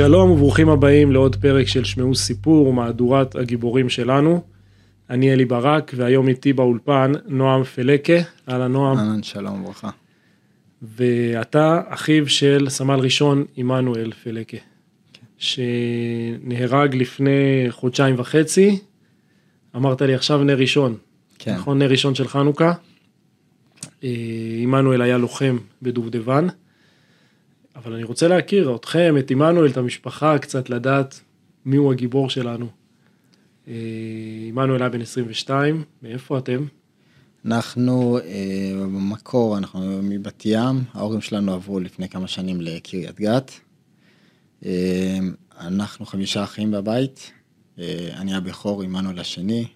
שלום וברוכים הבאים לעוד פרק של שמעו סיפור ומהדורת הגיבורים שלנו. אני אלי ברק והיום איתי באולפן נועם פלקה, אהלן נועם, אהלן, שלום וברכה. ואתה אחיו של סמל ראשון עמנואל פלקה, שנהרג לפני חודשיים וחצי, אמרת לי עכשיו נר ראשון, כן, נכון? נר ראשון של חנוכה, אה, עמנואל היה לוחם בדובדבן, אבל אני רוצה להכיר אתכם, את עמנואל, את המשפחה, קצת לדעת מיהו הגיבור שלנו. אה, עמנואל היה בן 22, מאיפה אתם? אנחנו אה, במקור, אנחנו מבת ים, ההורים שלנו עברו לפני כמה שנים לקריית גת. אה, אנחנו חמישה אחים בבית, אני הבכור, עמנואל השני,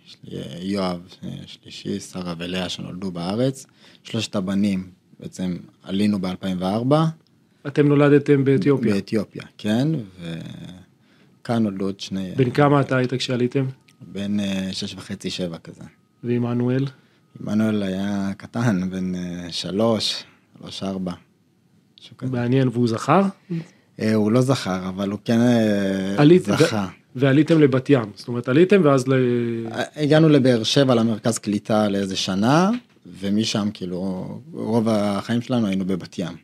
יואב שלישי, שרה ולאה שנולדו בארץ. שלושת הבנים, בעצם עלינו ב-2004. אתם נולדתם באתיופיה. באתיופיה, כן, וכאן נולדו עוד שני... בן כמה אתה היית כשעליתם? בן אה, שש וחצי, שבע כזה. ועמנואל? עמנואל היה קטן, בן אה, שלוש, שלוש ארבע. מעניין, והוא זכר? אה, הוא לא זכר, אבל הוא כן עלית- זכה. ועליתם לבת ים, זאת אומרת עליתם ואז ל... הגענו לבאר שבע למרכז קליטה לאיזה שנה, ומשם כאילו רוב החיים שלנו היינו בבת ים.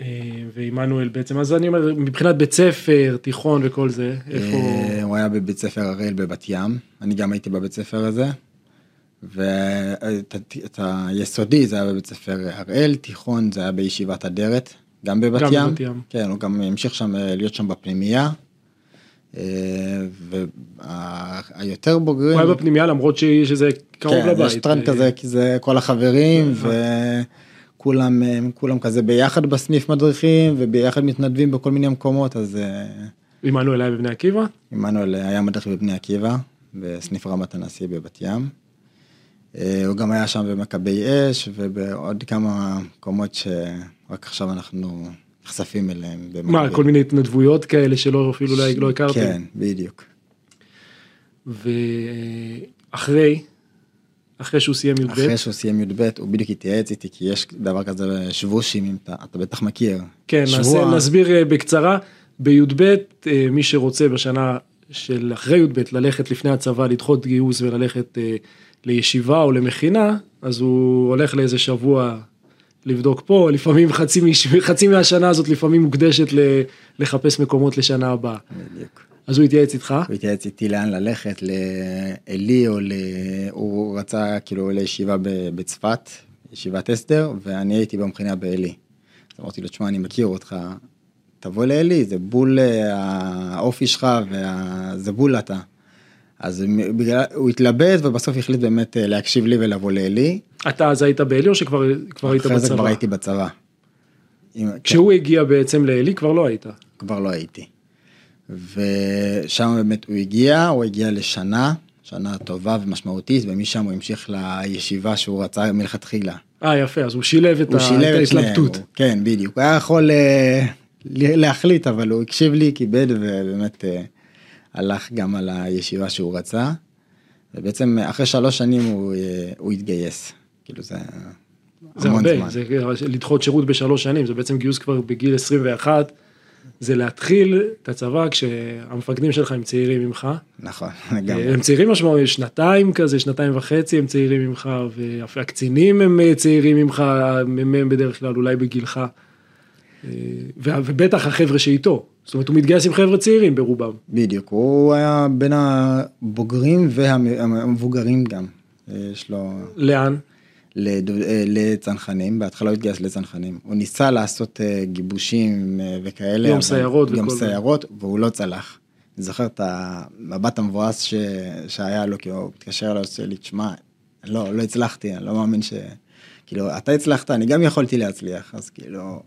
אה, ועמנואל בעצם, אז אני אומר, מבחינת בית ספר, תיכון וכל זה, איפה... אה, הוא היה בבית ספר הראל בבת ים, אני גם הייתי בבית ספר הזה. ואת היסודי זה היה בבית ספר הראל, תיכון זה היה בישיבת אדרת, גם בבת גם ים. בבת ים. כן, הוא גם המשיך שם אה, להיות שם בפנימייה. והיותר בוגרים, הוא היה בפנימייה למרות שזה קרוב כן, לבית. יש טרנד כזה, כי זה כל החברים, וכולם אה, כולם כזה ביחד בסניף מדריכים, וביחד מתנדבים בכל מיני מקומות, אז אה, עמנואל היה בבני עקיבא? עמנואל היה מדריך בבני עקיבא, בסניף רמת הנשיא בבת ים. אה, הוא גם היה שם במכבי אש, ובעוד כמה מקומות שרק עכשיו אנחנו נחשפים אליהם. מה, במקביל. כל מיני התנדבויות כאלה שלא אפילו אולי לא הכרתם? כן, בדיוק. ואחרי, אחרי שהוא סיים י"ב, אחרי שהוא סיים י"ב, הוא בדיוק התייעץ איתי, כי יש דבר כזה שבושים, אם אתה, אתה בטח מכיר. כן, שבוע- נעשה, נסביר אה, בקצרה. בי"ב, אה, מי שרוצה בשנה של אחרי י"ב ללכת לפני הצבא, לדחות גיוס וללכת אה, לישיבה או למכינה, אז הוא הולך לאיזה שבוע לבדוק פה, לפעמים חצי, מש- חצי מהשנה הזאת לפעמים מוקדשת ל- לחפש מקומות לשנה הבאה. בדיוק. אז הוא התייעץ איתך, הוא התייעץ איתי לאן ללכת, לעלי או ל... הוא רצה כאילו לישיבה בצפת, ישיבת אסתר, ואני הייתי במכינה בעלי. אז אמרתי לו, תשמע, אני מכיר אותך, תבוא לעלי, זה בול אה, האופי שלך, וזה בול אתה. אז בגלל, הוא התלבט ובסוף החליט באמת אה, להקשיב לי ולבוא לעלי. אתה אז היית בעלי או שכבר כבר היית אחרי זה כבר בצבא? הייתי בצבא. כשהוא הגיע בעצם לעלי כבר לא היית. כבר לא הייתי. ושם באמת הוא הגיע, הוא הגיע לשנה, שנה טובה ומשמעותית, ומשם הוא המשיך לישיבה שהוא רצה מלכתחילה. אה יפה, אז הוא שילב את הוא ה- שילב את ההתלבטות. הוא- כן, בדיוק. הוא היה יכול אה, להחליט, אבל הוא הקשיב לי, כיבד, ובאמת אה, הלך גם על הישיבה שהוא רצה. ובעצם אחרי שלוש שנים הוא, אה, הוא התגייס. כאילו זה זה המון הרבה, זמן. זה לדחות שירות בשלוש שנים, זה בעצם גיוס כבר בגיל 21, זה להתחיל את הצבא כשהמפקדים שלך הם צעירים ממך, נכון, לגמרי. הם צעירים משמעותיים, שנתיים כזה, שנתיים וחצי הם צעירים ממך, והקצינים הם אה, צעירים ממך, הם בדרך כלל אולי בגילך, אה, ובטח החבר'ה שאיתו, זאת אומרת הוא מתגייס עם חבר'ה צעירים ברובם, בדיוק, הוא היה בין הבוגרים והמבוגרים גם. יש לו לאן? אה, לצנחנים, בהתחלה הוא התגייס לצנחנים. הוא ניסה לעשות אה, גיבושים אה, וכאלה. יום סיירות יום. סיירות, והוא לא צלח. אני זוכר את המבט המבואס ש... שהיה לו, כי הוא התקשר אליי, עושה לי, תשמע, לא, לא הצלחתי, אני לא מאמין ש... כאילו, אתה הצלחת, אני גם יכולתי להצליח, אז כאילו...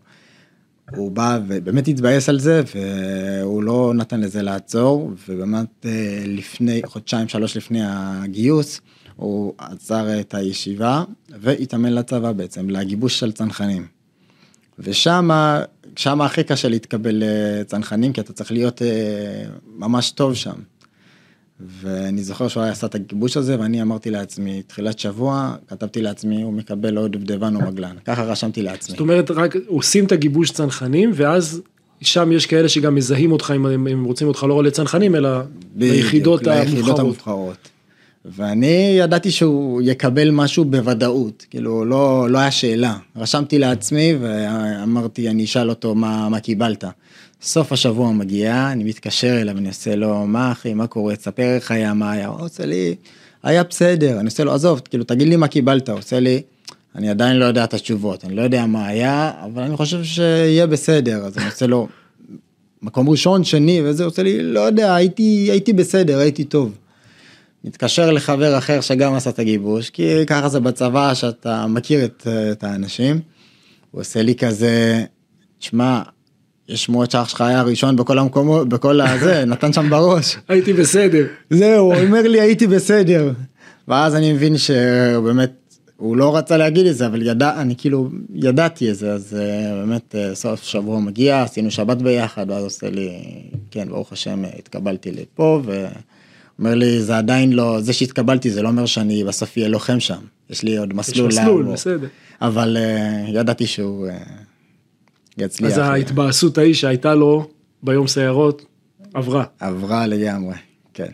הוא בא ובאמת התבאס על זה והוא לא נתן לזה לעצור ובאמת לפני חודשיים שלוש לפני הגיוס הוא עצר את הישיבה והתאמן לצבא בעצם לגיבוש של צנחנים. ושם שם הכי קשה להתקבל לצנחנים כי אתה צריך להיות אה, ממש טוב שם. ואני זוכר שהוא היה עשה את הגיבוש הזה ואני אמרתי לעצמי תחילת שבוע כתבתי לעצמי הוא מקבל עוד דובדבן או מגלן ככה רשמתי לעצמי. זאת אומרת רק עושים את הגיבוש צנחנים ואז שם יש כאלה שגם מזהים אותך אם הם, רוצים אותך לא לצנחנים אלא ביחידות המובחרות. ואני ידעתי שהוא יקבל משהו בוודאות, כאילו לא, לא היה שאלה. רשמתי לעצמי ואמרתי, אני אשאל אותו מה, מה קיבלת. סוף השבוע מגיע, אני מתקשר אליו, אני עושה לו, מה אחי, מה קורה, תספר איך היה, מה היה, הוא עושה לי, היה בסדר, אני עושה לו, עזוב, כאילו, תגיד לי מה קיבלת, הוא עושה לי, אני עדיין לא יודע את התשובות, אני לא יודע מה היה, אבל אני חושב שיהיה בסדר, אז אני עושה לו, מקום ראשון, שני, וזה, עושה לי, לא יודע, הייתי, הייתי בסדר, הייתי טוב. מתקשר לחבר אחר שגם עשה את הגיבוש, כי ככה זה בצבא, שאתה מכיר את, את האנשים. הוא עושה לי כזה, תשמע, יש שמועות שאח שלך היה ראשון בכל המקומות, בכל הזה, נתן שם בראש. הייתי בסדר. זהו, הוא אומר לי הייתי בסדר. ואז אני מבין שהוא באמת, הוא לא רצה להגיד את זה, אבל ידע, אני כאילו ידעתי את זה, אז אה, באמת אה, סוף שבוע מגיע, עשינו שבת ביחד, ואז עושה לי, כן, ברוך השם, התקבלתי לפה, ואומר לי, זה עדיין לא, זה שהתקבלתי זה לא אומר שאני בסוף אהיה לוחם שם, יש לי עוד יש מסלול מסלול, לעבור. בסדר. אבל אה, ידעתי שהוא אה, יצליח. אז ההתבאסות ההיא שהייתה לו ביום סיירות עברה. עברה לגמרי, כן.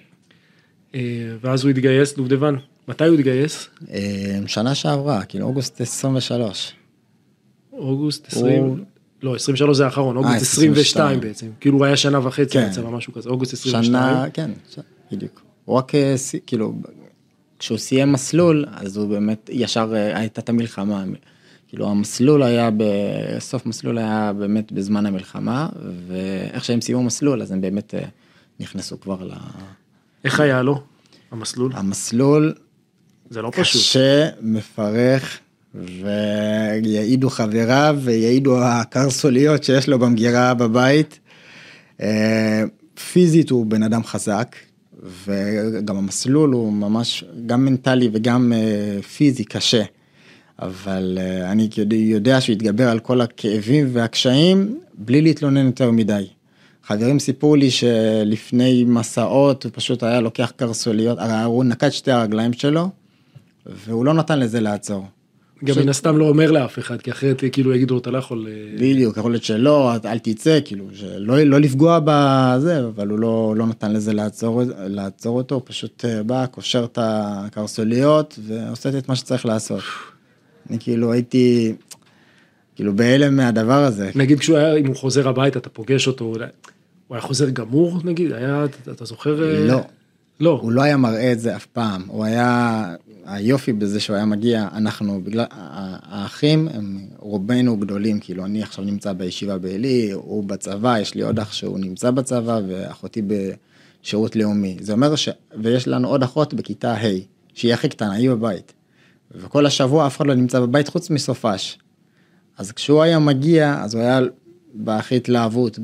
אה, ואז הוא התגייס, דובדבן. מתי הוא התגייס? אה, שנה שעברה, כאילו אוגוסט 23. אוגוסט הוא- 20, לא 23 זה האחרון, אוגוסט אה, 22 22 בעצם, כאילו הוא היה שנה וחצי כן. בצבא משהו כזה, אוגוסט 22, שנה, כן. בדיוק. הוא רק, אה, כאילו, כשהוא סיים מסלול, אז הוא באמת, ישר אה, הייתה את המלחמה. כאילו המסלול היה, בסוף מסלול היה באמת בזמן המלחמה, ואיך שהם סיימו מסלול, אז הם באמת אה, נכנסו כבר ל... איך היה לו המסלול? המסלול זה לא פשוט, קשה, מפרך, ויעידו חבריו ויעידו הקרסוליות שיש לו במגירה בבית. פיזית הוא בן אדם חזק, וגם המסלול הוא ממש גם מנטלי וגם אה, פיזי קשה. אבל אה, אני יודע- יודע שהוא התגבר על כל הכאבים והקשיים בלי להתלונן יותר מדי. חברים סיפרו לי שלפני מסעות הוא פשוט היה לוקח קרסוליות, הרי הוא נקט שתי הרגליים שלו, והוא לא נתן לזה לעצור. גם מן הסתם לא אומר לאף אחד, כי אחרת כאילו יגידו אתה לא יכול, אה, בדיוק, יכול להיות שלא, אל תצא, כאילו, שלא לא לפגוע בזה, אבל הוא לא, לא נתן לזה לעצור, לעצור אותו, הוא פשוט אה, בא, קושר את הקרסוליות ועושה את מה שצריך לעשות. אני כאילו הייתי, כאילו בהלם מהדבר הזה. נגיד כשהוא היה, אם הוא חוזר הביתה אתה פוגש אותו, הוא היה חוזר גמור נגיד, היה, אתה- אתה זוכר? אה, לא. לא, הוא לא היה מראה את זה אף פעם, הוא היה, היופי בזה שהוא היה מגיע, אנחנו, בגלל, האחים הם רובנו גדולים, כאילו אני עכשיו נמצא בישיבה בעלי, הוא בצבא, יש לי עוד אח שהוא נמצא בצבא ואחותי בשירות לאומי. זה אומר ש... ויש לנו עוד אחות בכיתה ה', שהיא הכי קטנה, היא בבית. וכל השבוע אף אחד לא נמצא בבית חוץ מסופש. אז כשהוא היה מגיע, אז הוא היה בהכי התלהבות,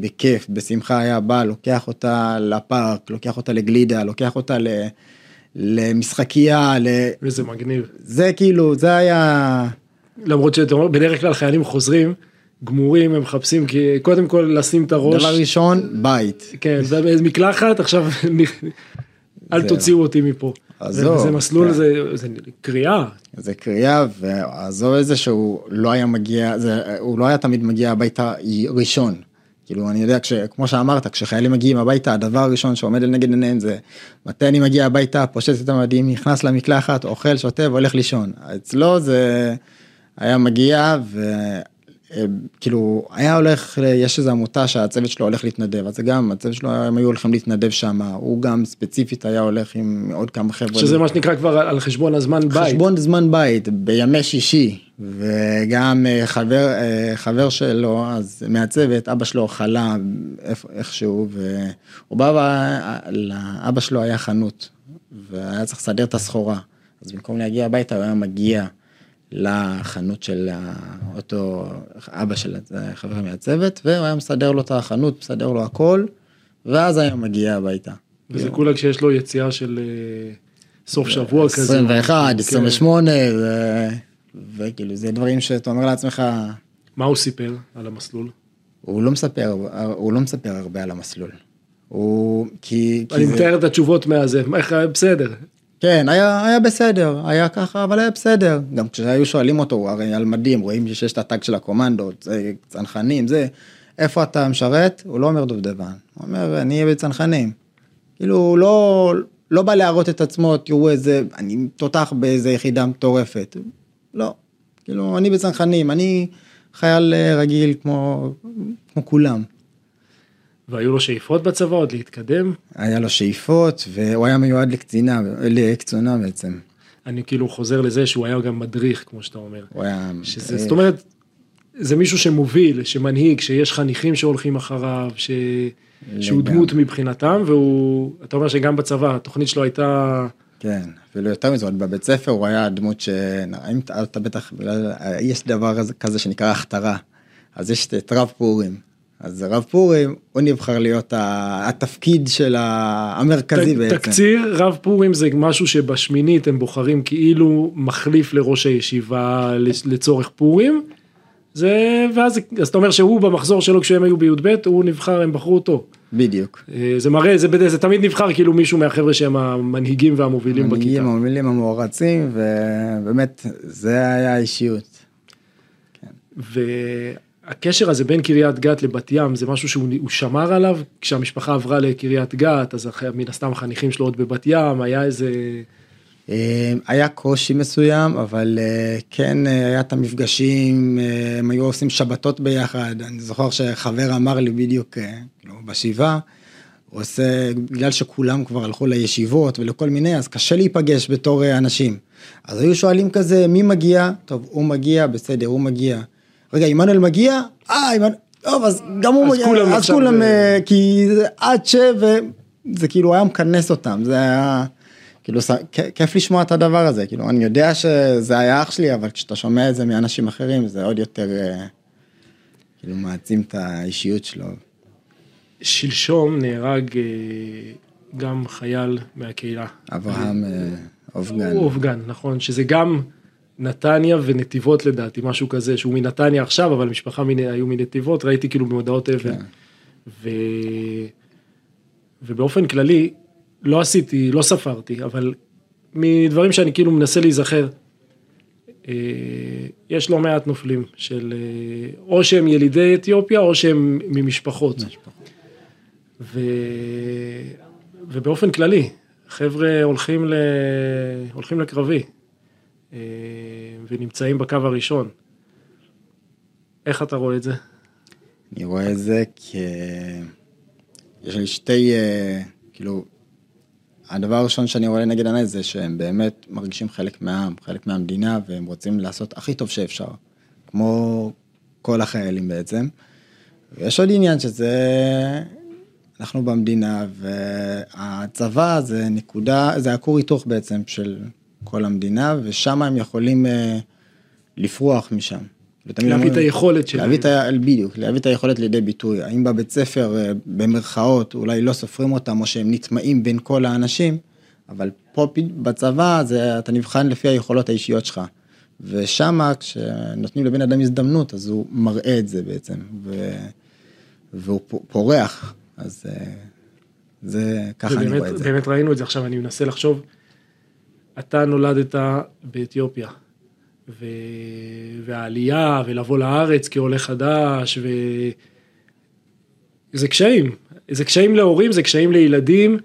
בכיף, בשמחה היה בא, לוקח אותה לפארק, לוקח אותה לגלידה, לוקח אותה ל... למשחקייה, ל... איזה מגניב. זה כאילו, זה היה... למרות שאתה אומר, בדרך כלל חיילים חוזרים, גמורים, הם מחפשים כי קודם כל לשים את הראש, דבר ראשון, בית. כן, זה מקלחת, עכשיו אל. תוציאו אותי מפה. עזוב, זה מסלול, כן. זה זה קריאה. זה קריאה, ועזוב את זה שהוא לא היה מגיע, זה, הוא לא היה תמיד מגיע הביתה ראשון. כאילו אני יודע, כש, כמו שאמרת, כשחיילים מגיעים הביתה, הדבר הראשון שעומד לנגד עיניהם זה מתי אני מגיע הביתה, פושט את המדים, נכנס למקלחת, אוכל, שותה והולך לישון. אצלו זה היה מגיע וכאילו היה הולך, יש איזו עמותה שהצוות שלו הולך להתנדב, אז זה גם, הצוות שלו, הם היו הולכים להתנדב שם, הוא גם ספציפית היה הולך עם עוד כמה חבר'ה. שזה מה שנקרא כבר על חשבון הזמן בית. חשבון זמן בית בימי שישי וגם אה, חבר אה, חבר שלו אז מהצוות אבא שלו חלה איכשהו והוא בא לאבא שלו היה חנות והיה צריך לסדר את הסחורה אז במקום להגיע הביתה הוא היה מגיע לחנות של אותו אבא של חבר מהצוות והוא היה מסדר לו את החנות מסדר לו הכל ואז היה מגיע הביתה. וזה כולה כשיש לו יציאה של אה, סוף שבוע כזה. 21, כן. 28, ו- וכאילו זה דברים שאתה אומר לעצמך, מה הוא סיפר על המסלול? הוא לא מספר, הוא לא מספר הרבה על המסלול. הוא, כי, אני זה, מתאר את התשובות מהזה, בסדר. כן, היה, היה בסדר, היה ככה, אבל היה בסדר. גם כשהיו שואלים אותו, הרי על מדים, רואים שיש את הטאג של הקומנדות, זה צנחנים, זה, איפה אתה משרת? הוא לא אומר דובדבן, הוא אומר, אני אהיה בצנחנים. כאילו, הוא לא, לא בא להראות את עצמו, תראו איזה, אני תותח באיזה יחידה מטורפת. לא, כאילו, אני בצנחנים, אני חייל אה, רגיל כמו, כמו כולם. והיו לו שאיפות בצבא עוד להתקדם? היה לו שאיפות, והוא היה מיועד לקצינה, לקצונה בעצם. אני כאילו חוזר לזה שהוא היה גם מדריך, כמו שאתה אומר. הוא היה... שזה, זאת אומרת, זה מישהו שמוביל, שמנהיג, שיש חניכים שהולכים אחריו, ש... שהוא דמות מבחינתם, והוא, אתה אומר שגם בצבא, התוכנית שלו הייתה... כן, אפילו יותר מזה, עוד בבית ספר הוא היה דמות ש... אם אתה בטח, יש דבר כזה שנקרא הכתרה, אז יש את רב פורים. אז רב פורים, הוא נבחר להיות התפקיד של המרכזי בעצם. תקציר, רב פורים זה משהו שבשמינית הם בוחרים כאילו מחליף לראש הישיבה לצורך פורים. זה, ואז אז אתה אומר שהוא במחזור שלו כשהם היו בי"ב, הוא נבחר, הם בחרו אותו. בדיוק. אה, זה מראה, זה, זה תמיד נבחר כאילו מישהו מהחבר'ה שהם המנהיגים והמובילים בכיתה. המנהיגים, המובילים, המוערצים, ובאמת, זה היה האישיות. כן. והקשר הזה בין קריית גת לבת ים זה משהו שהוא שמר עליו, כשהמשפחה עברה לקריית גת, אז מן הסתם החניכים שלו עוד בבת ים, היה איזה... אה, היה קושי מסוים, אבל אה, כן אה, היה את המפגשים, הם היו עושים שבתות ביחד, אני זוכר שחבר אמר לי בדיוק, כאילו, בשבעה, הוא עושה, בגלל שכולם כבר הלכו לישיבות ולכל מיני, אז קשה להיפגש בתור אנשים. אז היו שואלים כזה, מי מגיע? טוב, הוא מגיע, בסדר, הוא מגיע. רגע, עמנואל מגיע? אה, עמנואל, טוב, אז גם הוא מגיע, אז כולם, כי עד ש... וזה כאילו היה מכנס אותם, זה היה... כאילו כיף לשמוע את הדבר הזה, כאילו אני יודע שזה היה אח שלי, אבל כשאתה שומע את זה מאנשים אחרים זה עוד יותר אה, כאילו מעצים את האישיות שלו. שלשום נהרג אה, גם חייל מהקהילה. אברהם אה, אופגן. אופגן, נכון, שזה גם נתניה ונתיבות לדעתי, משהו כזה, שהוא מנתניה עכשיו, אבל משפחה היו מנתיבות, ראיתי כאילו במודעות אבל. כן. ו... ובאופן כללי, לא עשיתי, לא ספרתי, אבל מדברים שאני כאילו מנסה להיזכר, אה, יש לא מעט נופלים של אה, או שהם ילידי אתיופיה או שהם ממשפחות. ו... ובאופן כללי, חבר'ה הולכים, ל... הולכים לקרבי אה, ונמצאים בקו הראשון. איך אתה רואה את זה? אני רואה את זה כ... יש לי שתי, כאילו, הדבר הראשון שאני רואה לנגד עיניי זה שהם באמת מרגישים חלק מהעם, חלק מהמדינה, והם רוצים לעשות הכי טוב שאפשר, כמו כל החיילים בעצם. ויש עוד עניין שזה, אנחנו במדינה, והצבא זה נקודה, זה הכור היתוך בעצם של כל המדינה, ושם הם יכולים אה, לפרוח משם. להביא את היכולת שלהם. להביא את ה... בדיוק, להביא את היכולת לידי ביטוי. האם בבית ספר, אה, במרכאות, אולי לא סופרים אותם, או שהם נטמעים בין כל האנשים, אבל פה בצבא, זה, אתה נבחן לפי היכולות האישיות שלך. ושם, כשנותנים לבן אדם הזדמנות, אז הוא מראה את זה בעצם, ו... והוא פורח, אז אה, זה, ככה אני רואה את זה. באמת ראינו את זה עכשיו, אני מנסה לחשוב, אתה נולדת באתיופיה. ו... והעלייה ולבוא לארץ כעולה חדש וזה קשיים, זה קשיים להורים, זה קשיים לילדים.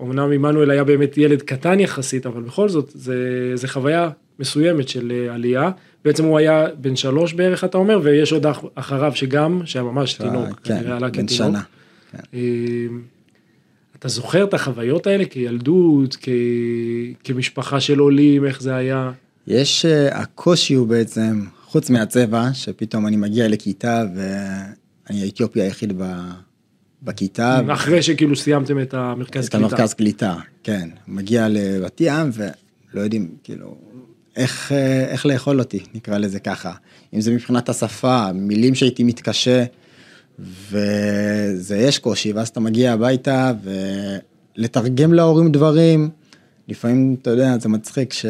אומנם אה, עמנואל היה באמת ילד קטן יחסית, אבל בכל זאת זה, זה חוויה מסוימת של אה, עלייה. בעצם הוא היה בן שלוש בערך, אתה אומר, ויש עוד אח, אחריו שגם, שהיה ממש תינוק, כן, בן כתינוק. שנה. כן. אה, אתה זוכר את החוויות האלה כילדות, כ... כמשפחה של עולים, איך זה היה? יש, uh, הקושי הוא בעצם, חוץ מהצבע, שפתאום אני מגיע לכיתה ואני האתיופי היחיד ב, בכיתה. אחרי. שכאילו סיימתם את המרכז את קליטה. את המרכז קליטה, כן. מגיע לבת ים ולא יודעים, כאילו, איך, אה, איך לאכול אותי, נקרא לזה ככה. אם זה מבחינת השפה, מילים שהייתי מתקשה, וזה יש קושי, ואז אתה מגיע הביתה ולתרגם להורים דברים. לפעמים, אתה יודע, זה מצחיק ש...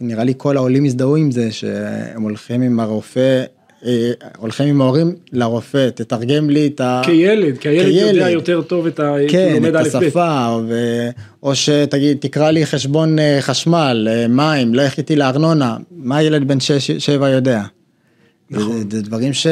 נראה לי כל העולים הזדהו עם זה שהם הולכים עם הרופא, אה, הולכים עם ההורים לרופא, תתרגם לי את ה... כילד, כי הילד יודע יותר טוב את ה... כן, את השפה, ו... או שתגיד, תקרא לי חשבון אה, חשמל, אה, מים, לך איתי לארנונה, מה ילד בן 6-7 יודע? נכון. זה, זה דברים ש...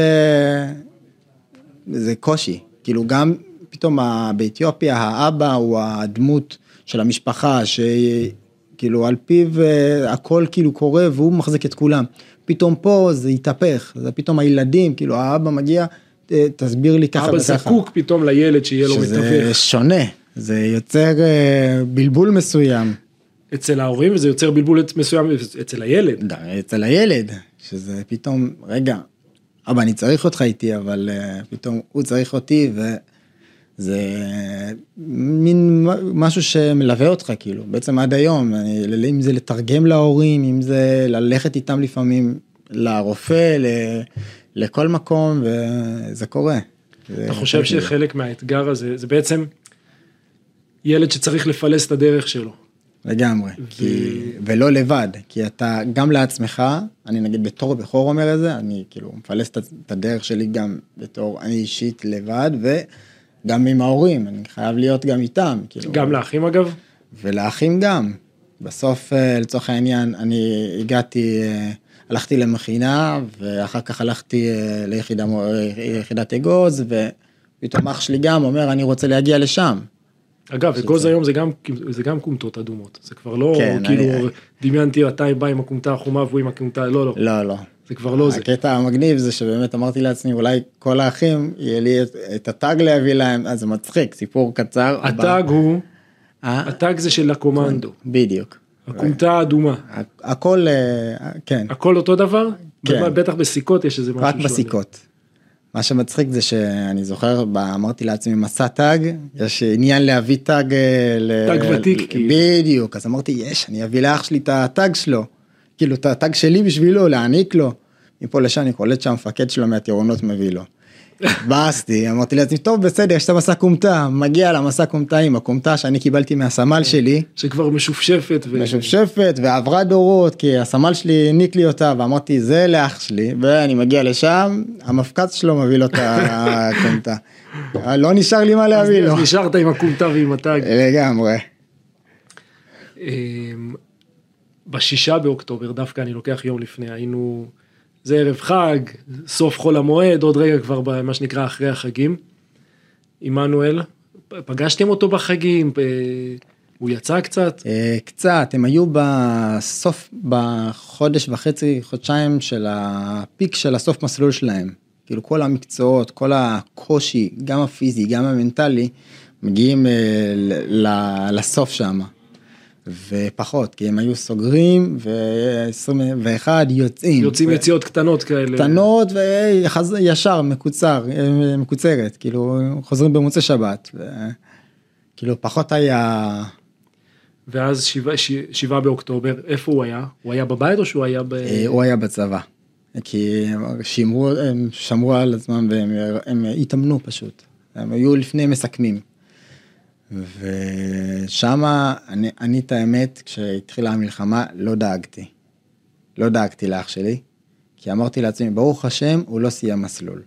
זה קושי, כאילו גם פתאום באתיופיה האבא הוא הדמות של המשפחה, שכאילו על פיו אה, הכל כאילו קורה והוא מחזיק את כולם. פתאום פה זה התהפך, זה פתאום הילדים, כאילו האבא מגיע, "אה, תסביר לי ככה אבא וככה. זקוק פתאום לילד שיהיה לו שזה מתווך שונה, זה יוצר אה, בלבול מסוים. אצל ההורים וזה יוצר בלבול מסוים אצל הילד. אצל הילד, שזה פתאום, רגע, אבא אני צריך אותך איתי, אבל uh, פתאום הוא צריך אותי וזה מין משהו שמלווה אותך כאילו, בעצם עד היום, אני, אם זה לתרגם להורים, אם זה ללכת איתם לפעמים לרופא, ל, לכל מקום, וזה קורה. אתה חושב שחלק מהאתגר הזה זה בעצם ילד שצריך לפלס את הדרך שלו. לגמרי, כי, ולא לבד, כי אתה גם לעצמך, אני נגיד בתור בכור אומר את זה, אני כאילו מפלס את- הדרך שלי גם בתור אני אישית לבד, וגם עם ההורים, אני חייב להיות גם איתם, כאילו, גם לאחים אגב. ולאחים גם. בסוף אה, לצורך העניין אני הגעתי, אה, הלכתי למכינה ואחר כך הלכתי אה, ליחידת אגוז ופתאום אח שלי גם אומר אני רוצה להגיע לשם. אגב, אגוז היום זה גם, זה גם כומתות אדומות, זה כבר לא כן, כאילו אני- דמיינתי אתה בא עם הכומתה החומה והוא עם הכומתה, לא לא, לא לא. זה כבר לא זה. הקטע המגניב זה שבאמת אמרתי לעצמי אולי כל האחים יהיה לי את, את הטאג להביא להם אז זה מצחיק סיפור קצר. הטאג הוא, אה? הטאג זה של הקומנדו, בדיוק. הכומתה האדומה, הכ- הכל אה, כן הכל אותו דבר? כן. בטח בסיכות יש איזה משהו רק. בסיכות. מה שמצחיק זה שאני זוכר אמרתי לעצמי מסע תג יש עניין להביא תג אה, ל- תג ותיק, כאילו. בדיוק אז אמרתי יש אני אביא לאח שלי את התג שלו כאילו את התג שלי בשבילו להעניק לו. מפה לשם אני קולט שהמפקד שלו מהטירונות מביא לו. באסתי אמרתי לעצמי טוב בסדר יש את המסע כומתה מגיע למסע כומתה עם הכומתה שאני קיבלתי מהסמל שלי שכבר משופשפת. ו- משופשפת ועברה דורות כי הסמל שלי העניק לי אותה ואמרתי זה לאח שלי ואני מגיע לשם המפקד שלו מביא לו את הכומתה. לא נשאר לי מה להביא לו. אז נשארת עם הכומתה ועם הטאג. לגמרי. אמ, בשישה באוקטובר דווקא אני לוקח יום לפני היינו זה ערב חג סוף חול המועד עוד רגע כבר במה שנקרא אחרי החגים. עמנואל פגשתם אותו בחגים ב- הוא יצא קצת אה, קצת הם היו בסוף בחודש וחצי חודשיים של הפיק של הסוף מסלול שלהם כאילו כל המקצועות כל הקושי גם הפיזי גם המנטלי מגיעים אה, לסוף שם. ופחות כי הם היו סוגרים ו-21 יוצאים. יוצאים ו- יציאות קטנות כאלה קטנות וישר מקוצר אה, מקוצרת כאילו חוזרים במוצאי שבת. ו- כאילו פחות היה ואז שבעה ש- שבעה באוקטובר איפה הוא היה הוא היה בבית או שהוא היה ב... אה, הוא היה בצבא. כי שימרו, הם שמרו על עצמם והם הם התאמנו פשוט. הם היו לפני מסכמים. ושמה אני, אני את האמת כשהתחילה המלחמה לא דאגתי. לא דאגתי לאח שלי. כי אמרתי לעצמי ברוך השם הוא לא סיים מסלול.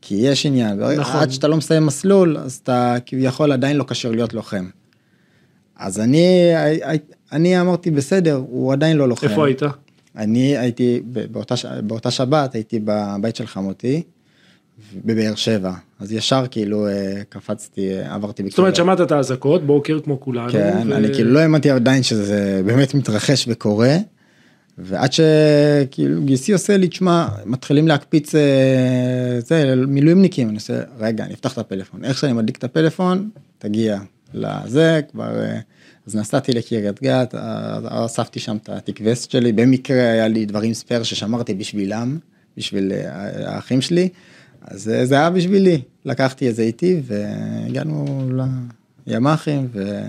כי יש עניין, נכון. עד שאתה לא מסיים מסלול אז אתה כביכול עדיין לא כשיר להיות לוחם. אז אני, אני אמרתי בסדר הוא עדיין לא לוחם. איפה היית? אני הייתי באותה, באותה שבת הייתי בבית של חמותי בבאר שבע אז ישר כאילו אה, קפצתי אה, עברתי זאת אומרת שמעת את האזעקות בוקר כמו כולנו. כן ו- אני כאילו לא האמנתי עדיין שזה באמת מתרחש וקורה. ועד שכאילו גיסי עושה לי תשמע מתחילים להקפיץ אה, זה מילואימניקים אני עושה רגע אני אפתח את הפלאפון איך שאני מדליק את הפלאפון תגיע לזה כבר אז נסעתי לקריית גת אספתי שם את התיק וסט שלי במקרה היה לי דברים ספייר ששמרתי בשבילם בשביל האחים שלי אז אה, זה היה בשבילי לקחתי את זה איתי והגענו לימ"חים. ו...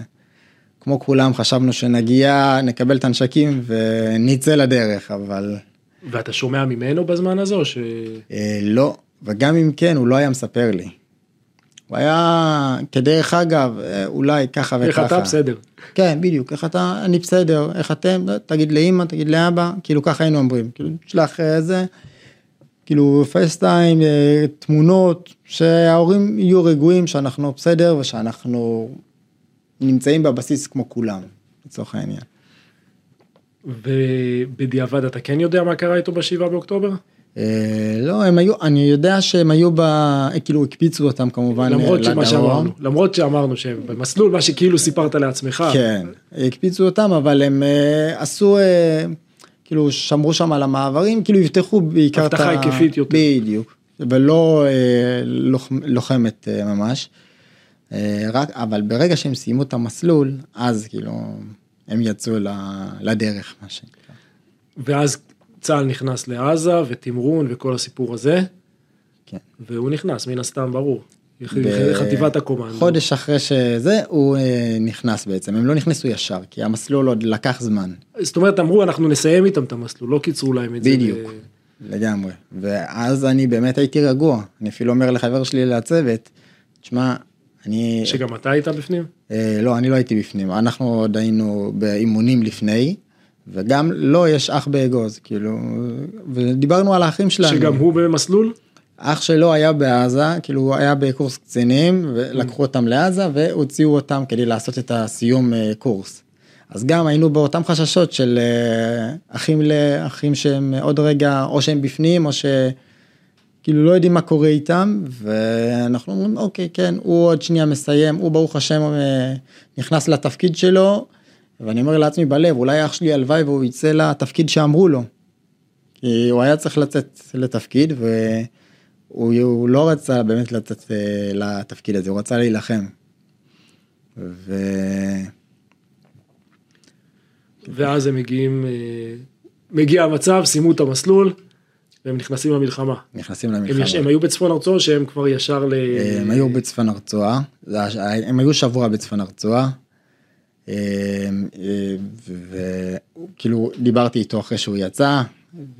כמו כולם חשבנו שנגיע נקבל את הנשקים ונצא לדרך אבל ואתה שומע ממנו בזמן הזה או ש... אה, לא וגם אם כן הוא לא היה מספר לי. הוא היה כדרך אגב אה, אולי ככה וככה. איך אתה בסדר. כן בדיוק איך אתה אני בסדר איך אתם לא, תגיד לאמא תגיד לאבא כאילו ככה היינו אומרים כאילו שלח איזה כאילו פייסטיים אה, תמונות שההורים יהיו רגועים שאנחנו בסדר ושאנחנו נמצאים בבסיס כמו כולם לצורך העניין. ובדיעבד אתה כן יודע מה קרה איתו בשבעה באוקטובר? אה, לא, הם היו, אני יודע שהם היו ב... כאילו הקפיצו אותם כמובן למרות שמה לדרום. שאמרנו, למרות שאמרנו שהם במסלול, מה שכאילו סיפרת לעצמך. כן, הקפיצו אותם, אבל הם אה, עשו, אה, כאילו שמרו שם על המעברים, כאילו יפתחו בעיקר את ה... הבטחה היקפית יותר. בדיוק, ולא אה, לוח- לוחמת אה, ממש. אה, רק, אבל ברגע שהם סיימו את המסלול, אז כאילו הם יצאו ל- לדרך, מה שנקרא. ואז צה"ל נכנס לעזה ותמרון וכל הסיפור הזה, כן. והוא נכנס, מן הסתם, ברור. חטיבת הקומנדו. חודש אחרי שזה, הוא אה, נכנס בעצם, הם לא נכנסו ישר, כי המסלול עוד לקח זמן. זאת אומרת, אמרו, אנחנו נסיים איתם את המסלול, לא קיצרו להם את זה. בדיוק. לגמרי. ואז אני באמת הייתי רגוע, אני אפילו אומר לחבר שלי לצוות, תשמע, אני... שגם אתה היית בפנים? אה, לא, אני לא הייתי בפנים, אנחנו עוד היינו באימונים לפני, וגם לו יש אח באגוז, כאילו, ודיברנו על האחים שלנו. שגם הוא במסלול? אח שלו היה בעזה, כאילו הוא היה בקורס קצינים, ולקחו אותם לעזה והוציאו אותם כדי לעשות את הסיום אה, קורס. אז גם היינו באותם חששות של אה, אחים לאחים שהם עוד רגע, או שהם בפנים, או שכאילו לא יודעים מה קורה איתם, ואנחנו אומרים, אוקיי, כן, הוא עוד שנייה מסיים, הוא ברוך השם אה, נכנס לתפקיד שלו, ואני אומר לעצמי בלב, אולי אח שלי הלוואי והוא יצא לתפקיד שאמרו לו. כי הוא היה צריך לצאת לתפקיד, והוא הוא לא רצה באמת לצאת אה, לתפקיד הזה, הוא רצה להילחם. ו... ואז הם מגיעים, אה, מגיע המצב, סיימו את המסלול, והם נכנסים למלחמה. נכנסים הם, למלחמה. יש, הם היו בצפון ארצו שהם כבר ישר ל... הם היו בצפון הרצועה, הם היו שבוע בצפון הרצועה. אה, אה, וכאילו דיברתי איתו אחרי שהוא יצא,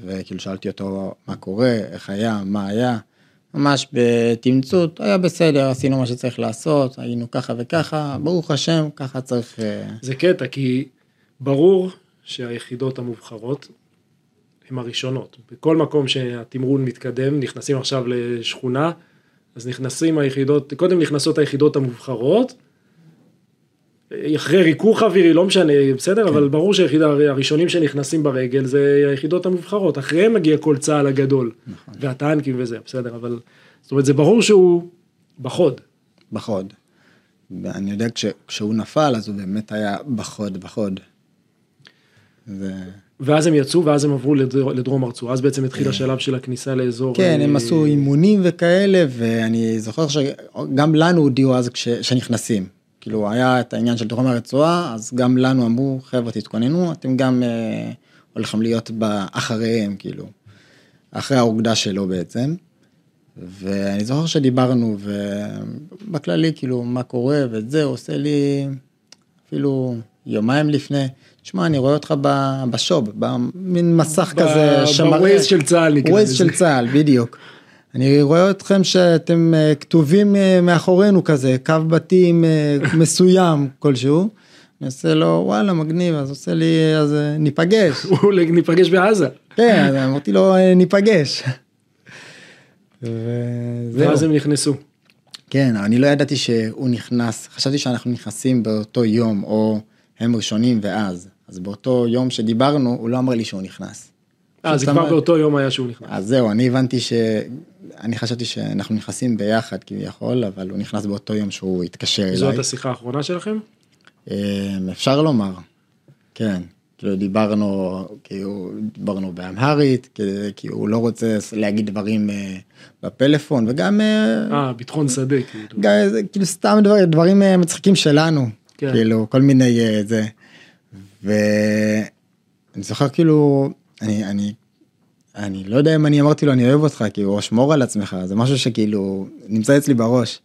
וכאילו שאלתי אותו מה קורה, איך היה, מה היה. ממש בתמצות, היה בסדר, עשינו מה שצריך לעשות, היינו ככה וככה, ברוך השם, ככה צריך... אה, זה קטע, כי ברור שהיחידות המובחרות הן הראשונות. בכל מקום שהתמרון מתקדם, נכנסים עכשיו לשכונה, אז נכנסים היחידות, קודם נכנסות היחידות המובחרות, אחרי ריכוך אווירי, לא משנה, בסדר, אבל ברור שהראשונים שנכנסים ברגל זה היחידות המובחרות, אחריהם מגיע כל צה"ל הגדול, והטנקים וזה, בסדר, אבל, זאת אומרת, זה ברור שהוא בחוד. בחוד. ואני יודע כש, כשהוא נפל אז הוא באמת היה בחוד בחוד. זה... ואז הם יצאו ואז הם עברו לדרום, לדרום הרצועה, אז בעצם התחיל השלב של הכניסה לאזור. כן, הם אה, עשו אימונים וכאלה, ואני זוכר שגם לנו הודיעו אז כש, שנכנסים. כאילו היה את העניין של דרום הרצועה, אז גם לנו אמרו, חבר'ה תתכוננו, אתם גם אה, הולכים להיות אחריהם, כאילו, אחרי האוגדה שלו בעצם. ואני זוכר שדיברנו, ובכללי, כאילו, מה קורה, וזה, הוא עושה לי אפילו יומיים לפני, תשמע, אני רואה אותך בשוב, במין מסך ב- כזה, שמראה- בווייז של צה"ל נקרא ווייז לזה. של צה"ל, בדיוק. אני רואה אתכם שאתם אה, כתובים אה, מאחורינו כזה, קו בתים אה, מסוים כלשהו. אני עושה לו וואלה מגניב אז עושה לי אז ניפגש. ניפגש בעזה. כן אז אמרתי לו ניפגש. ואז הם נכנסו. כן אני לא ידעתי שהוא נכנס חשבתי שאנחנו נכנסים באותו יום או הם ראשונים ואז אז באותו יום שדיברנו הוא לא אמר לי שהוא נכנס. אה, זה כבר באותו יום היה שהוא נכנס. אז זהו, אני הבנתי ש... אני חשבתי שאנחנו נכנסים ביחד כביכול, אבל הוא נכנס באותו יום שהוא התקשר זאת אליי. השיחה האחרונה שלכם? אמ, אפשר לומר, כן. כאילו דיברנו, כאילו דיברנו באמהרית, כי, הוא לא רוצה להגיד דברים אה, בפלאפון, וגם אה, אה, ביטחון שדה כאילו. גם, כאילו סתם דבר, דברים אה, מצחיקים שלנו, כן. כאילו כל מיני זה. ואני זוכר כאילו, אני, אני, אני לא יודע אם אני אמרתי לו אני אוהב אותך, כאילו שמור על עצמך, זה משהו שכאילו נמצא אצלי בראש.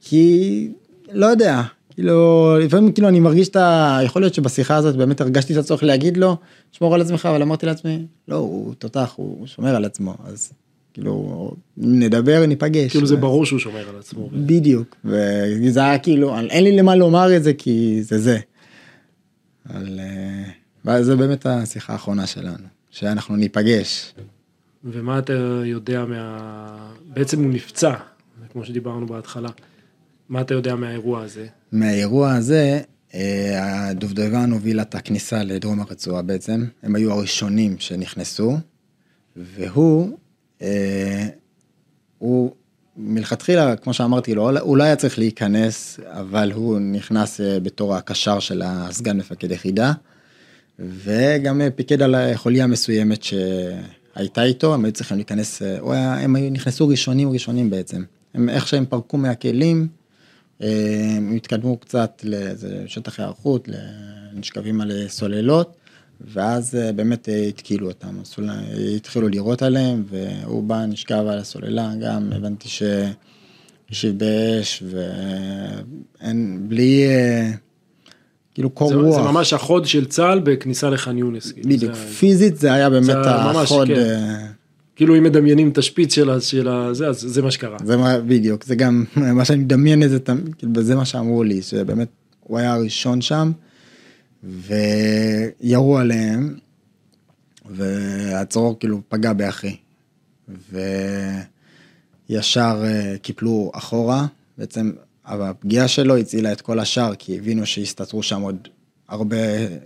כי לא יודע, כאילו לפעמים כאילו אני מרגיש את ה... יכול להיות שבשיחה הזאת באמת הרגשתי את הצורך להגיד לו שמור על עצמך אבל אמרתי לעצמי לא הוא תותח הוא שומר על עצמו אז כאילו נדבר ניפגש. כאילו זה ברור שהוא שומר על עצמו. בדיוק וזה היה כאילו אין לי למה לומר את זה כי זה זה. אבל אה, ואז זה באמת השיחה האחרונה שלנו שאנחנו ניפגש. ומה אתה יודע מה... בעצם הוא נפצע, כמו שדיברנו בהתחלה. מה אתה יודע מהאירוע הזה? מהאירוע הזה אה, הדובדבן הובילה את הכניסה לדרום הרצועה בעצם הם היו הראשונים שנכנסו. והוא, אה, הוא מלכתחילה, כמו שאמרתי לו, הוא לא היה צריך להיכנס, אבל הוא נכנס אה, בתור הקשר של הסגן מפקד יחידה, וגם אה, פיקד על חוליה מסוימת שהייתה איתו, הם היו צריכים להיכנס, אה, היה, הם היו נכנסו ראשונים ראשונים בעצם. הם, איך שהם פרקו מהכלים, הם התקדמו קצת לשטח היערכות, נשכבים על סוללות. ואז באמת התקילו אותם, התחילו לירות עליהם, והוא בא, נשכב על הסוללה, גם הבנתי שהשיב באש, ואין, בלי, כאילו קור זה, רוח. זה ממש החוד של צה"ל בכניסה לח'אן יונס. כאילו, בדיוק, זה... פיזית זה היה באמת זה החוד. ממש, כן. כאילו אם מדמיינים את השפיץ של, של הזה, אז זה מה שקרה. זה מה, בדיוק, זה גם מה שאני מדמיין את זה, כאילו, זה מה שאמרו לי, שבאמת הוא היה הראשון שם. וירו עליהם, והצרור כאילו פגע באחי. וישר אה, קיפלו אחורה, בעצם הפגיעה שלו הצילה את כל השאר, כי הבינו שהסתתרו שם עוד הרבה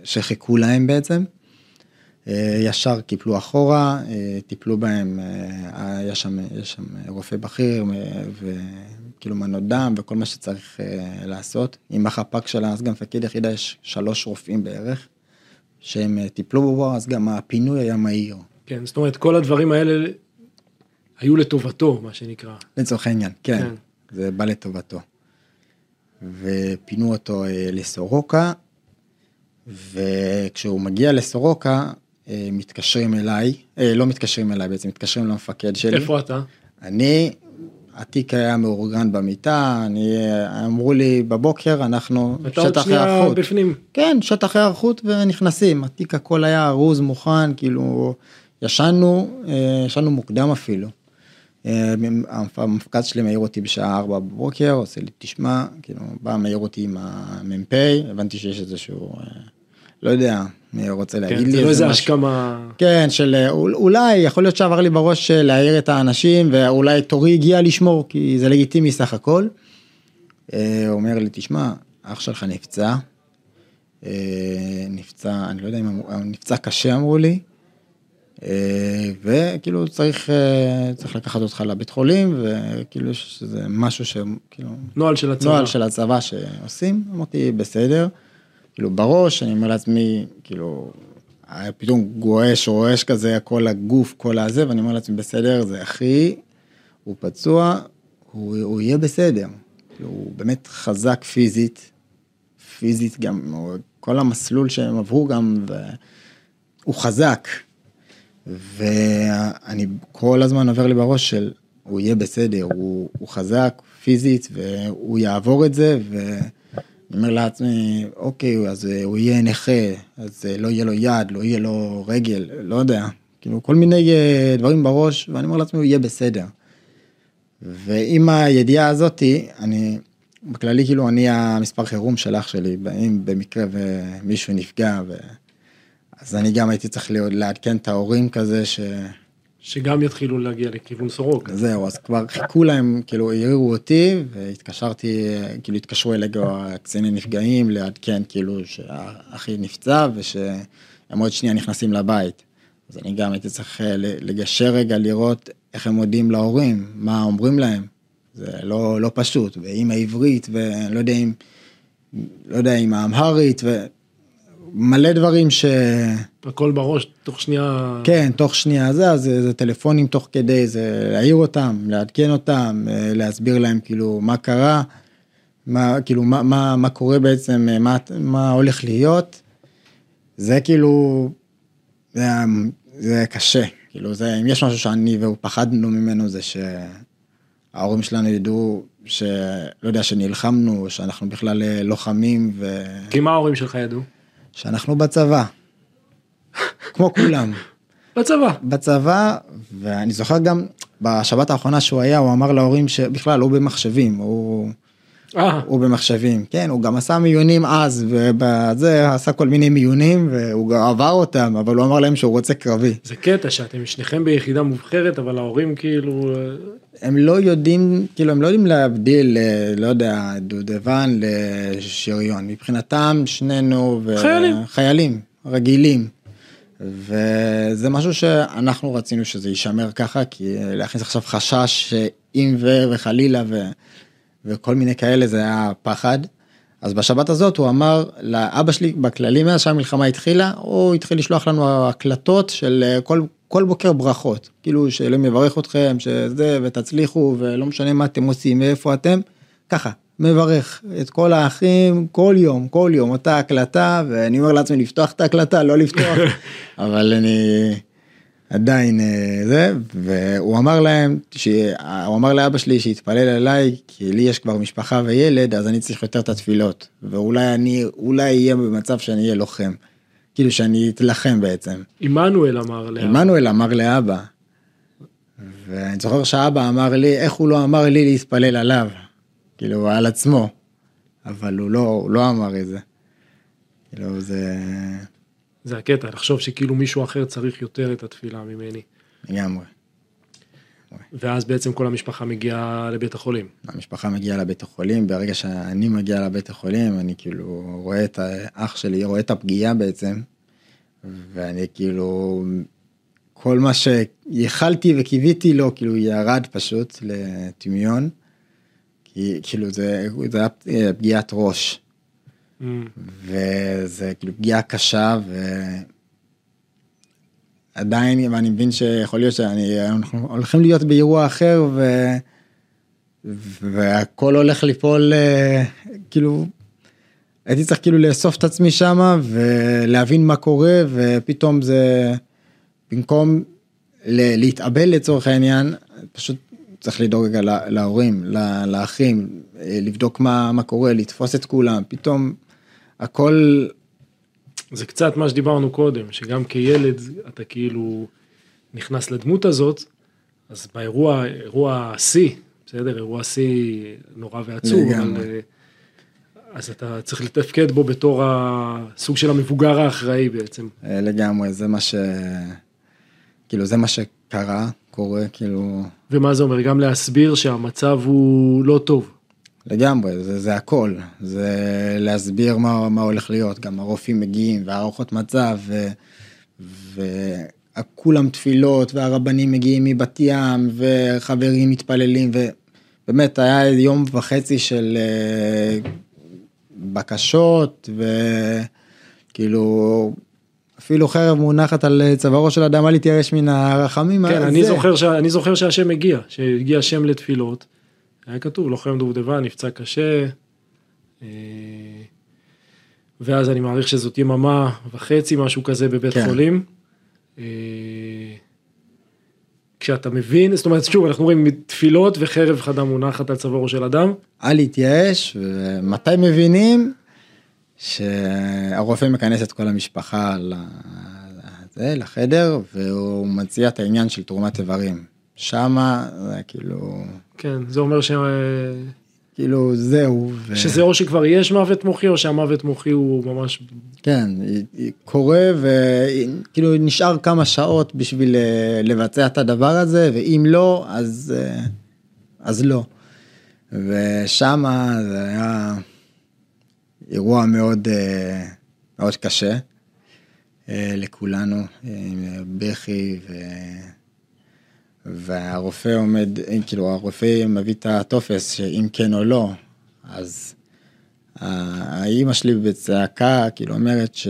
שחיכו להם בעצם. אה, ישר קיפלו אחורה, אה, טיפלו בהם, היה שם, יש שם רופא בכיר כאילו מנות דם וכל מה שצריך לעשות. עם החפ"ק אז גם מפקד יחידה יש שלוש רופאים בערך, שהם טיפלו בו, אז גם הפינוי היה מהיר. כן, זאת אומרת, כל הדברים האלה היו לטובתו, מה שנקרא. לצורך העניין, כן, כן. זה בא לטובתו. ופינו אותו uh, לסורוקה, וכשהוא מגיע לסורוקה, uh, מתקשרים אליי, uh, לא מתקשרים אליי בעצם, מתקשרים למפקד שלי. איפה אתה? אני התיק היה מאורגן במיטה, אני, אמרו לי בבוקר אנחנו שטח היערכות. בפנים. כן, שטח היערכות ונכנסים, התיק הכל היה ארוז מוכן, כאילו ישנו, אה, ישנו מוקדם אפילו. אה, המפקד שלי מעיר אותי בשעה 4 בבוקר, עושה לי תשמע, כאילו בא מעיר אותי עם המ"פ, הבנתי שיש איזשהו אה, לא יודע, מי רוצה כן, להגיד כן, לי זה לא איזה השכמה. כן, של אה, אולי, יכול להיות שעבר לי בראש להעיר את האנשים, ואולי תורי הגיע לשמור, כי זה לגיטימי סך הכל. אומר לי, תשמע, אח שלך נפצע, נפצע, אני לא יודע אם נפצע קשה אמרו לי, וכאילו צריך, צריך לקחת אותך לבית חולים, וכאילו שזה משהו שכאילו... נוהל של הצבא. נוהל של הצבא שעושים, אמרתי, בסדר. כאילו בראש, אני אומר לעצמי, כאילו, פתאום גועש, רועש כזה, כל הגוף, כל הזה, ואני אומר לעצמי, בסדר, זה אחי, הוא פצוע, הוא, הוא יהיה בסדר. כאילו, הוא באמת חזק פיזית, פיזית גם, כל המסלול שהם עברו גם, והוא חזק. ואני כל הזמן עובר לי בראש של, הוא יהיה בסדר, הוא, הוא חזק פיזית, והוא יעבור את זה, ו... אני אומר לעצמי, אוקיי, אז אה, הוא יהיה נכה, אז אה, לא יהיה לו יד, לא יהיה לו רגל, לא יודע, כאילו כל מיני אה, דברים בראש, ואני אומר לעצמי, הוא יהיה בסדר. ועם הידיעה הזאתי, אני, בכללי כאילו אני המספר חירום של אח שלי, אם במקרה ומישהו נפגע, ו... אז אני גם הייתי צריך לעדכן את ההורים כזה, ש... שגם יתחילו להגיע לכיוון סורוקה. זהו, אז כבר חיכו להם, כאילו העירו אותי והתקשרתי, כאילו התקשרו אליי קציני נפגעים לעדכן כאילו שאחי נפצע ושהם עוד שנייה נכנסים לבית. אז אני גם הייתי צריך אה, לגשר רגע לראות איך הם מודיעים להורים, מה אומרים להם. זה לא, לא פשוט, ועם העברית ולא יודע אם, לא יודע, עם האמהרית ו... מלא דברים ש... הכל בראש תוך שנייה. כן, תוך שנייה זה, אז זה, זה טלפונים תוך כדי, זה להעיר אותם, לעדכן אותם, אה, להסביר להם כאילו מה קרה, מה, כאילו מה, מה, מה קורה בעצם, אה, מה, מה הולך להיות. זה כאילו, זה, זה קשה, כאילו זה, אם יש משהו שאני והוא פחדנו ממנו זה שההורים שלנו ידעו שלא יודע, שנלחמנו, שאנחנו בכלל אה, לוחמים ו... כי מה ההורים שלך ידעו? שאנחנו בצבא, כמו כולם. בצבא. בצבא, ואני זוכר גם בשבת האחרונה שהוא היה, הוא אמר להורים שבכלל הוא במחשבים, הוא... אה. הוא במחשבים, כן, הוא גם עשה מיונים אז, ובזה עשה כל מיני מיונים, והוא עבר אותם, אבל הוא אמר להם שהוא רוצה קרבי. זה קטע שאתם שניכם ביחידה מובחרת, אבל ההורים כאילו... הם לא יודעים, כאילו, הם לא יודעים להבדיל, אה, לא יודע, דודבן לשריון. מבחינתם, שנינו... ו... חיילים. חיילים, רגילים. וזה משהו שאנחנו רצינו שזה יישמר ככה, כי להכניס עכשיו חשש שאם ו... וחלילה ו... וכל מיני כאלה זה היה פחד. אז בשבת הזאת הוא אמר לאבא שלי בכללי מאז שהמלחמה התחילה, הוא התחיל לשלוח לנו הקלטות של כל, כל בוקר ברכות, כאילו שאלוהים יברך אתכם, שזה ותצליחו ולא משנה מה אתם עושים, מאיפה אתם, ככה, מברך את כל האחים כל יום, כל יום, אותה הקלטה, ואני אומר לעצמי לפתוח את ההקלטה, לא לפתוח, אבל אני עדיין אה, זה, והוא אמר להם, הוא אמר לאבא שלי שיתפלל אליי, כי לי יש כבר משפחה וילד, אז אני צריך יותר את התפילות, ואולי אני, אולי אהיה במצב שאני אהיה לוחם, כאילו שאני אתלחם בעצם. עמנואל אמר לאבא. עמנואל אמר לאבא. ואני זוכר שאבא אמר לי, איך הוא לא אמר לי להתפלל עליו. כאילו על עצמו, אבל הוא לא, הוא לא אמר את זה. כאילו זה... זה הקטע, לחשוב שכאילו מישהו אחר צריך יותר את התפילה ממני. לגמרי. ואז בעצם כל המשפחה מגיעה לבית החולים. המשפחה מגיעה לבית החולים, ברגע שאני מגיע לבית החולים, אני כאילו רואה את האח שלי, רואה את הפגיעה בעצם, ואני כאילו, כל מה שייחלתי וקיוויתי לו, כאילו ירד פשוט לטמיון. כי כאילו זה, זה היה פגיעת ראש. וזה כאילו פגיעה קשה ועדיין ואני מבין שיכול להיות שאנחנו הולכים להיות באירוע אחר ו... והכל הולך ליפול אה, כאילו הייתי צריך כאילו לאסוף את עצמי שמה ולהבין מה קורה ופתאום זה במקום להתאבל לצורך העניין פשוט צריך לדאוג רגע להורים, לאחים, אה, לבדוק מה, מה קורה, לתפוס את כולם, פתאום הכל... זה קצת מה שדיברנו קודם, שגם כילד אתה כאילו נכנס לדמות הזאת, אז באירוע, אירוע שיא, בסדר, אירוע שיא נורא ועצוב, אבל... אה, אז אתה צריך לתפקד בו בתור הסוג של המבוגר האחראי בעצם. אה, לגמרי, זה מה ש... כאילו זה מה שקרה, קורה, כאילו... ומה זה אומר? גם להסביר שהמצב הוא לא טוב. לגמרי, זה, זה הכל, זה להסביר מה, מה הולך להיות, גם הרופאים מגיעים והערכות מצב וכולם תפילות והרבנים מגיעים מבת ים וחברים מתפללים ובאמת היה יום וחצי של uh, בקשות וכאילו אפילו חרב מונחת על צווארו של אדם אל יתייאש מן הרחמים. כן, אני זוכר, ש... אני זוכר שהשם הגיע, שהגיע השם לתפילות. היה כתוב לוחם דובדבן נפצע קשה. אה, ואז אני מעריך שזאת יממה וחצי משהו כזה בבית כן. חולים. אה, כשאתה מבין, זאת אומרת שוב אנחנו רואים תפילות וחרב חדה מונחת על צווארו של אדם. אל יתייאש, ומתי מבינים? שהרופא מכנס את כל המשפחה לזה, לחדר והוא מציע את העניין של תרומת איברים. שמה זה כאילו... כן, זה אומר ש... כאילו זהו. ו... שזה או שכבר יש מוות מוחי או שהמוות מוחי הוא ממש... כן, קורה וכאילו נשאר כמה שעות בשביל אה, לבצע את הדבר הזה ואם לא אז, אה, אז לא. ושמה זה היה... אירוע מאוד, אה, מאוד קשה לכולנו, עם בכי ו... והרופא עומד, כאילו הרופא מביא את הטופס שאם כן או לא, אז האימא שלי בצעקה כאילו אומרת ש...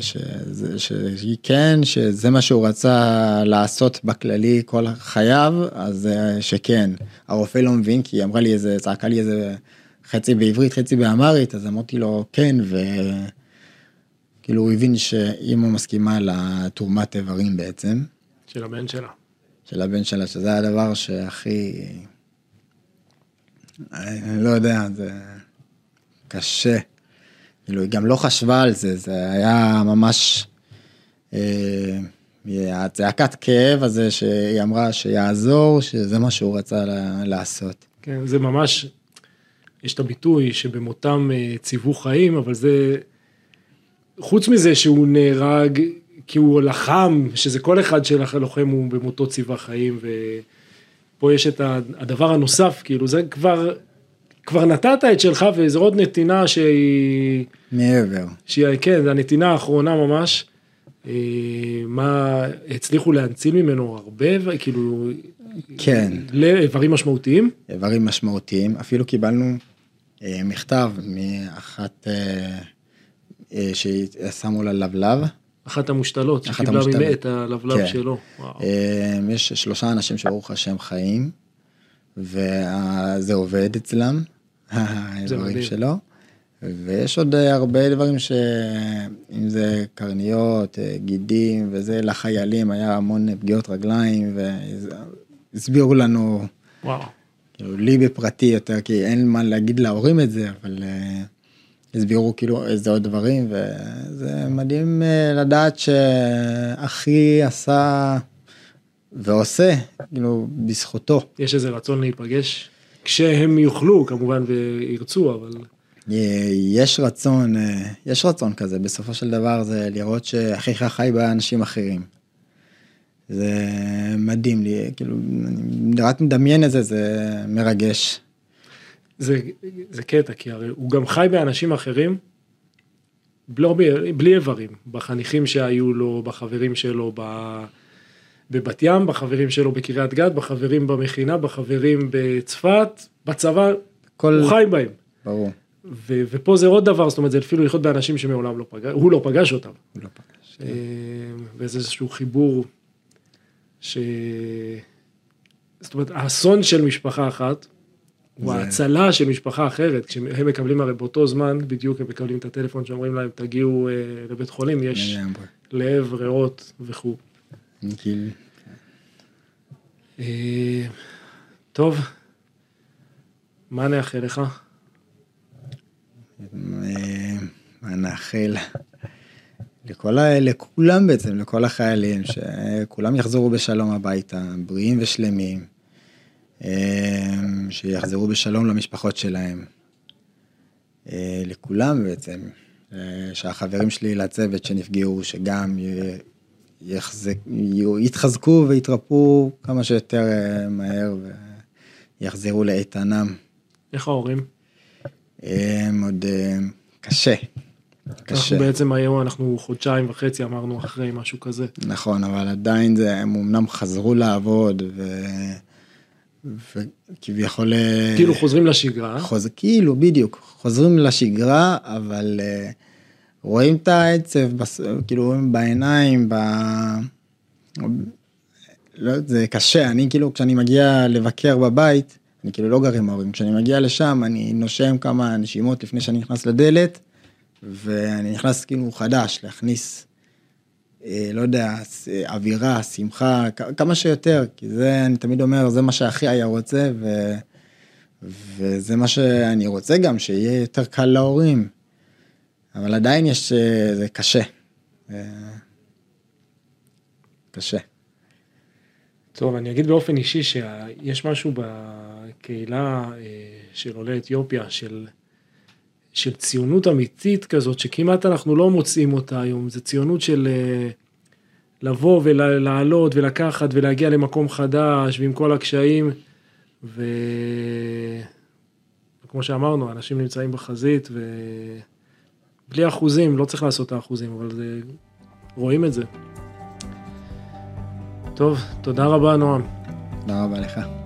שזה, שהיא כן, שזה מה שהוא רצה לעשות בכללי כל חייו, אז אה, שכן. הרופא לא מבין כי היא אמרה לי איזה, צעקה לי איזה חצי בעברית, חצי באמרית, אז אמרתי לו כן, וכאילו הוא הבין שאימא מסכימה לתרומת איברים בעצם. של הבן שלה. של הבן שלה, שזה הדבר שהכי... אני לא יודע, זה קשה. כאילו, היא גם לא חשבה על זה, זה היה ממש... אה, הצעקת כאב הזה שהיא אמרה שיעזור, שזה מה שהוא רצה לעשות. כן, זה ממש, יש את הביטוי שבמותם אה, ציוו חיים, אבל זה, חוץ מזה שהוא נהרג כי הוא לחם, שזה כל אחד של הלוחם הוא במותו ציווה חיים, ופה יש את הדבר הנוסף, כאילו זה כבר, כבר נתת את שלך וזו עוד נתינה שהיא... מעבר. שהיא, כן, זה הנתינה האחרונה ממש, אה, מה, הצליחו להנציל ממנו הרבה, כאילו, כן. לאיברים משמעותיים? איברים משמעותיים, אפילו קיבלנו אה, מכתב מאחת אה, ששמו לה לבלב. אחת המושתלות, אחת שקיבלה המושתלות. ממך את הלבלב כן. שלו. וואו. אה, יש שלושה אנשים שברוך השם חיים, וזה עובד אצלם, האיברים. שלו. ויש עוד אה, הרבה דברים ש... אם זה קרניות, אה, גידים וזה, לחיילים היה המון פגיעות רגליים, והסבירו לנו, וואו. כאילו לי בפרטי יותר, כי אין מה להגיד להורים את זה, אבל אה, הסבירו כאילו איזה עוד דברים, וזה מדהים אה, לדעת שאחי עשה ועושה, כאילו, בזכותו. יש איזה רצון להיפגש, כשהם יוכלו כמובן וירצו, אבל אה, יש רצון, אה, יש רצון כזה, בסופו של דבר זה לראות שאחיך חי באנשים אחרים. זה מדהים לי, כאילו, אני רק מדמיין את זה, זה מרגש. זה, זה קטע, כי הרי הוא גם חי באנשים אחרים, לא, ב- בלי איברים, בחניכים שהיו לו, בחברים שלו ב, בבת ים, בחברים שלו בקריית גת, בחברים במכינה, בחברים בצפת, בצבא, כל, הוא חי בהם. ברור, ו, ופה זה עוד דבר, זאת אומרת, זה אפילו לחיות באנשים שמעולם לא פגש, הוא לא פגש אותם. הוא לא פגש. אה, וזה איזשהו חיבור ש... זאת אומרת, האסון של משפחה אחת, הוא ההצלה של משפחה אחרת, כשהם מקבלים הרי באותו זמן, בדיוק הם מקבלים את הטלפון שאומרים להם, תגיעו אה, לבית חולים, יש לגמרי. לב, ריאות וכו'. כאילו, אה, טוב, מה נאחל לך? אה, מה נאחל לכל ה... לכולם בעצם, לכל החיילים, שכולם יחזרו בשלום הביתה, בריאים ושלמים, אה, שיחזרו בשלום למשפחות שלהם. אה, לכולם בעצם, אה, שהחברים שלי לצוות שנפגעו, שגם יחזק, יתחזקו ויתרפאו כמה שיותר אה, מהר ויחזרו לאיתנם. איך ההורים? אה, מאוד אה, קשה. קשה. אנחנו בעצם היום, אנחנו חודשיים וחצי אמרנו אחרי משהו כזה. נכון, אבל עדיין זה, הם אמנם חזרו לעבוד, ו... וכביכול... אה, כאילו חוזרים לשגרה, חוז... כאילו, בדיוק, חוזרים לשגרה, אבל uh, רואים את העצב, בס... כאילו, בעיניים, ב... לא, זה קשה, אני כאילו, כשאני מגיע לבקר בבית, אני כאילו לא גר עם ההורים, כשאני מגיע לשם, אני נושם כמה נשימות לפני שאני נכנס לדלת, ואני נכנס כאילו חדש, להכניס, לא יודע, אה, אווירה, שמחה, כמה שיותר, כי זה, אני תמיד אומר, זה מה שאחי היה רוצה, ו... וזה מה שאני רוצה גם, שיהיה יותר קל להורים. אבל עדיין יש, אה, זה קשה. אה, קשה. טוב, אני אגיד באופן אישי שיש משהו בקהילה אה, של עולי אתיופיה, של, של ציונות אמיתית כזאת, שכמעט אנחנו לא מוצאים אותה היום, זה ציונות של אה, לבוא ולעלות ולקחת ולהגיע למקום חדש ועם כל הקשיים. וכמו שאמרנו, אנשים נמצאים בחזית ובלי אחוזים, לא צריך לעשות את האחוזים, אבל זה... רואים את זה. טוב, תודה רבה נועם. תודה רבה לך.